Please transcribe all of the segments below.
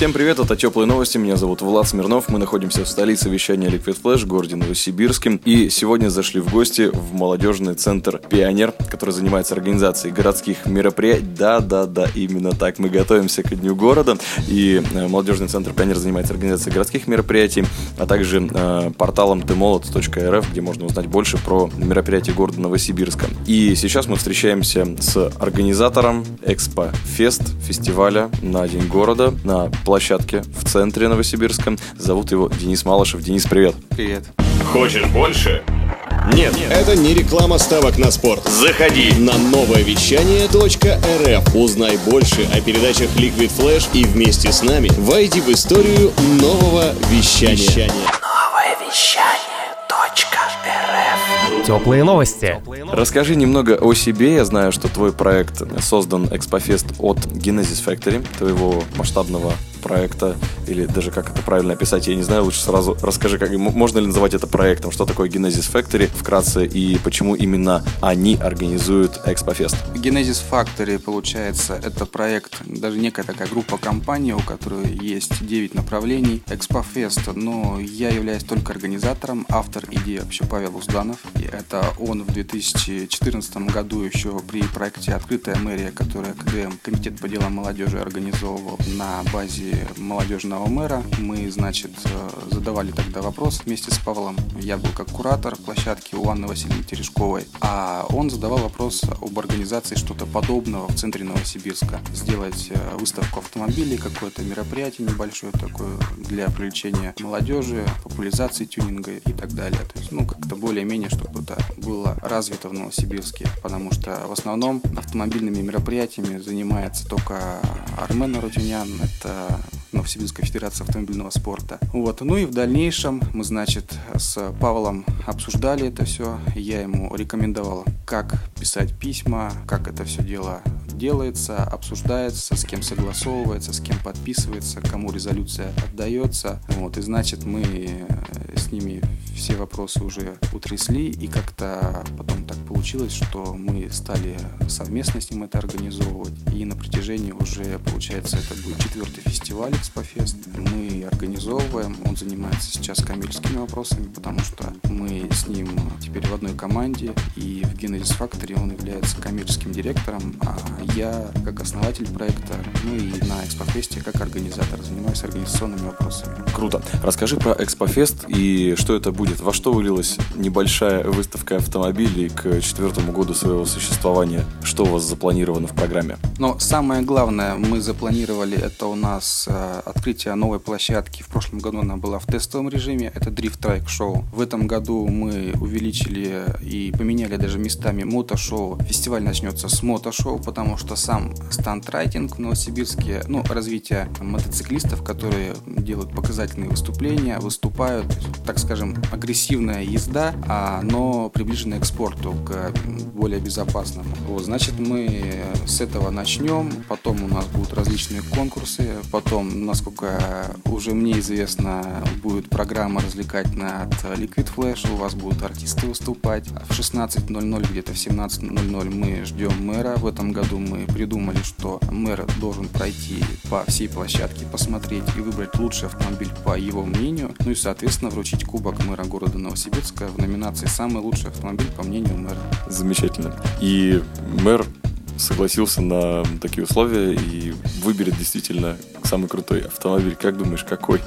Всем привет, это Теплые новости, меня зовут Влад Смирнов, мы находимся в столице вещания Liquid Flash, городе Новосибирске, и сегодня зашли в гости в молодежный центр «Пионер», который занимается организацией городских мероприятий. Да-да-да, именно так, мы готовимся к Дню города, и э, молодежный центр «Пионер» занимается организацией городских мероприятий, а также э, порталом tmolot.rf, где можно узнать больше про мероприятия города Новосибирска. И сейчас мы встречаемся с организатором Экспо Фест фестиваля на День города на площадке в центре Новосибирска. Зовут его Денис Малышев. Денис, привет. Привет. Хочешь больше? Нет, Это не реклама ставок на спорт. заходи. На новое вещание .рф узнай больше о передачах Liquid Flash и вместе с нами войди в историю нового вещания. Теплые новости. Расскажи немного о себе. Я знаю, что твой проект создан Экспофест от Genesis Factory, твоего масштабного проекта, или даже как это правильно описать, я не знаю, лучше сразу расскажи, как, можно ли называть это проектом, что такое Genesis Factory вкратце, и почему именно они организуют Экспофест. Genesis Factory, получается, это проект, даже некая такая группа компаний, у которой есть 9 направлений. ExpoFest, но я являюсь только организатором, автор идеи вообще Павел Узданов. И это он в 2014 году еще при проекте «Открытая мэрия», которая КДМ, Комитет по делам молодежи, организовывал на базе молодежного мэра. Мы, значит, э, задавали тогда вопрос вместе с Павлом. Я был как куратор площадки у Анны Васильевны Терешковой, а он задавал вопрос об организации что-то подобного в центре Новосибирска. Сделать э, выставку автомобилей, какое-то мероприятие небольшое такое для привлечения молодежи, популяризации тюнинга и так далее. То есть, ну, как-то более-менее, чтобы это было развито в Новосибирске, потому что в основном автомобильными мероприятиями занимается только Армен Арутюнян, это Новосибирская Федерация автомобильного спорта. Вот. Ну и в дальнейшем мы, значит, с Павлом обсуждали это все. Я ему рекомендовал, как писать письма, как это все дело делается, обсуждается, с кем согласовывается, с кем подписывается, кому резолюция отдается. Вот. И значит, мы с ними все вопросы уже утрясли, и как-то потом получилось, что мы стали совместно с ним это организовывать. И на протяжении уже, получается, это будет четвертый фестиваль Экспофест. Мы организовываем, он занимается сейчас коммерческими вопросами, потому что мы с ним теперь в одной команде, и в Genesis Factory он является коммерческим директором, а я как основатель проекта, ну и на Экспофесте как организатор занимаюсь организационными вопросами. Круто. Расскажи про Экспофест и что это будет. Во что вылилась небольшая выставка автомобилей к четвертому году своего существования? Что у вас запланировано в программе? Но самое главное, мы запланировали, это у нас э, открытие новой площадки. В прошлом году она была в тестовом режиме, это Drift Trike Show. В этом году мы увеличили и поменяли даже местами мотошоу. Фестиваль начнется с мотошоу, потому что сам стандрайтинг в Новосибирске, ну, развитие мотоциклистов, которые делают показательные выступления, выступают, так скажем, агрессивная езда, а, но приближенная к спорту, к более безопасному. Вот, значит, мы с этого начнем, потом у нас будут различные конкурсы, потом, насколько уже мне известно, будет программа развлекательная от Liquid Flash, у вас будут артисты выступать. В 16.00, где-то в 17.00 мы ждем мэра. В этом году мы придумали, что мэр должен пройти по всей площадке, посмотреть и выбрать лучший автомобиль по его мнению, ну и, соответственно, вручить кубок мэра города Новосибирска в номинации «Самый лучший автомобиль по мнению мэра». Замечательно. И мэр согласился на такие условия и выберет действительно самый крутой автомобиль. Как думаешь, какой?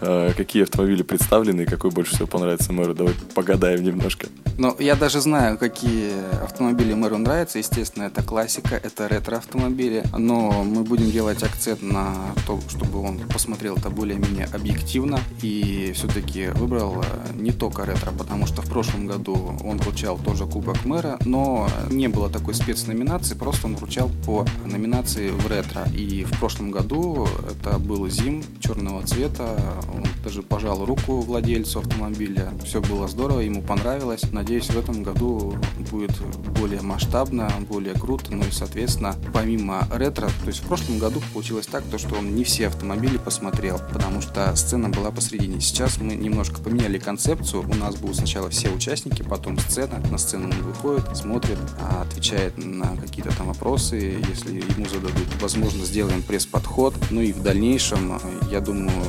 Э, Какие автомобили представлены и какой больше всего понравится мэру? Давай погадаем немножко. Но я даже знаю, какие автомобили мэру нравятся. Естественно, это классика, это ретро-автомобили. Но мы будем делать акцент на то, чтобы он посмотрел это более-менее объективно и все-таки выбрал э, не только ретро, потому что в прошлом году он вручал тоже Кубок мэра, но не было такой спецноминации, просто он вручал по номинации в ретро. И в прошлом году это был Зим черного цвета. Он даже пожал руку владельцу автомобиля. Все было здорово, ему понравилось. Надеюсь, в этом году будет более масштабно, более круто. Ну и, соответственно, помимо ретро, то есть в прошлом году получилось так, то, что он не все автомобили посмотрел, потому что сцена была посредине. Сейчас мы немножко поменяли концепцию. У нас будут сначала все участники, потом сцена. На сцену он выходит, смотрит, а отвечает на какие-то там вопросы. Если ему зададут, возможно, сделаем пресс-подход. Ну и в дальнейшем, я думаю,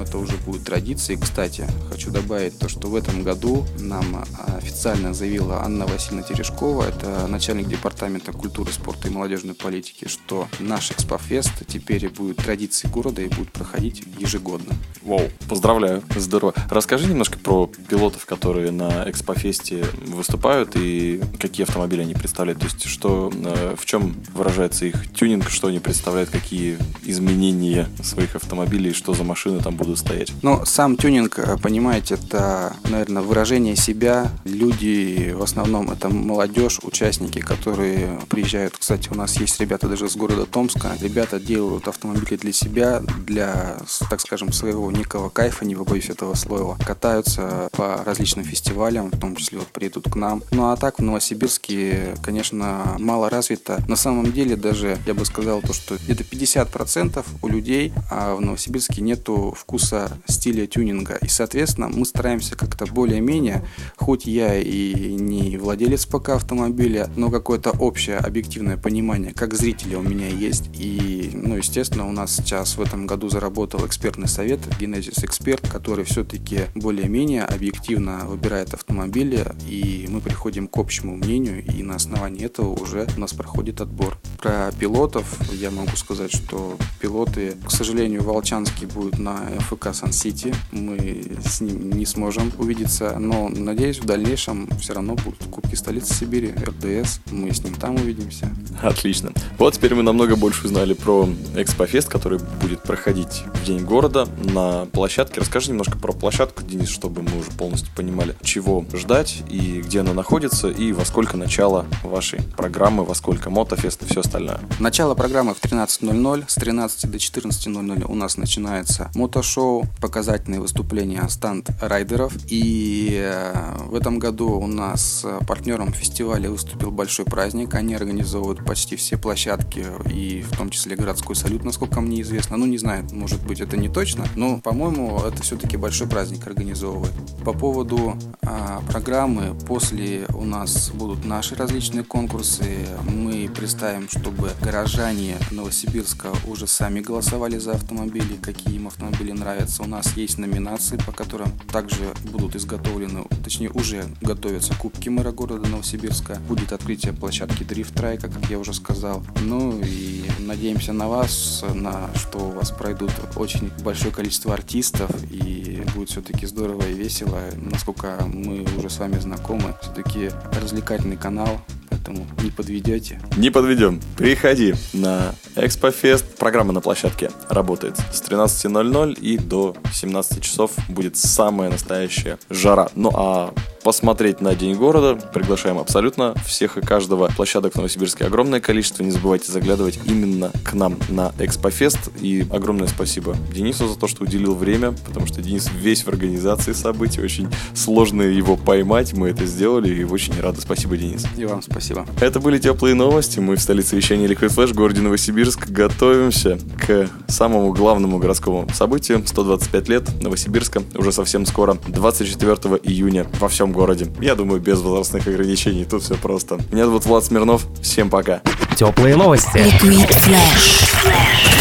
это уже будет традицией. Кстати, хочу добавить то, что в этом году нам официально заявила Анна Васильевна Терешкова, это начальник департамента культуры, спорта и молодежной политики, что наш Экспофест теперь будет традицией города и будет проходить ежегодно. Вау, поздравляю, здорово. Расскажи немножко про пилотов, которые на Экспофесте выступают и какие автомобили они представляют. То есть, что, э, в чем выражается их тюнинг, что они представляют, какие изменения своих автомобилей, что за машины там будут стоять. Ну, сам тюнинг, э, понимаете, это, наверное, выражение себя. Люди, в основном, это молодежь, участники, которые приезжают. Кстати, у нас есть ребята даже с города Томска. Ребята делают автомобили для себя, для, так скажем, своего некого кайфа, не побоюсь этого слова. Катаются по различным фестивалям, в том числе вот приедут к нам. Ну а так в Новосибирске, конечно, мало развито. На самом деле даже, я бы сказал, то, что где-то 50% у людей, а в Новосибирске нету вкуса стиля тюнинга. И, соответственно, мы стараемся как-то более-менее, хоть я и не владелец пока автомобиля, но какое-то общее объективное понимание, как зрителя у меня есть. И, ну, естественно, у нас сейчас в этом году заработал экспертный совет Genesis Expert, который все-таки более-менее объективно выбирает автомобили, и мы приходим к общему мнению, и на основании этого уже у нас проходит отбор. Про пилотов я могу сказать, что пилоты, к сожалению, Волчанский будет на ФК Сан-Сити. Мы с ним не сможем увидеться, но надеюсь, в дальнейшем все равно будут Кубки столицы Сибири, РДС. Мы с ним там увидимся. Отлично. Вот теперь мы намного больше узнали про Экспофест, который будет проходить в День города на площадке. Расскажи немножко про площадку, Денис, чтобы мы уже полностью понимали, чего ждать и где она находится, и во сколько начало вашей программы, во сколько мотофест и все остальное. Начало программы в 13.00. С 13 до 14.00 у нас начинается мотошоу, показательные выступления станд райдеров. И э, в этом году у нас партнером фестиваля выступил большой праздник. Они организовывают почти все площадки, и в том числе городской салют, насколько мне известно. Ну, не знаю, может быть, это не точно, но, по-моему, это все-таки большой праздник организовывает. По поводу а, программы, после у нас будут наши различные конкурсы. Мы представим, чтобы горожане Новосибирска уже сами голосовали за автомобили, какие им автомобили нравятся. У нас есть номинации, по которым также будут изготовлены, точнее уже готовятся кубки мэра города Новосибирска. Будет открытие площадки Drift Трайка, как я уже сказал. Ну и надеемся на вас, на что у вас пройдут очень большое количество артистов и будет все-таки здорово и весело. Насколько мы уже с вами знакомы, все-таки развлекательный канал, поэтому не подведете. Не подведем. Приходи на Экспофест. Программа на площадке работает с 13.00 и до 17 часов будет самая настоящая жара. Ну а посмотреть на День города. Приглашаем абсолютно всех и каждого. Площадок в Новосибирске огромное количество. Не забывайте заглядывать именно к нам на Экспофест. И огромное спасибо Денису за то, что уделил время, потому что Денис весь в организации событий. Очень сложно его поймать. Мы это сделали и очень рады. Спасибо, Денис. И вам спасибо. Это были теплые новости. Мы в столице вещания Liquid Flash, городе Новосибирск. Готовимся к самому главному городскому событию. 125 лет Новосибирска. Уже совсем скоро, 24 июня во всем городе. Я думаю, без возрастных ограничений. Тут все просто. Меня зовут Влад Смирнов. Всем пока. Теплые новости. Liquid Flash.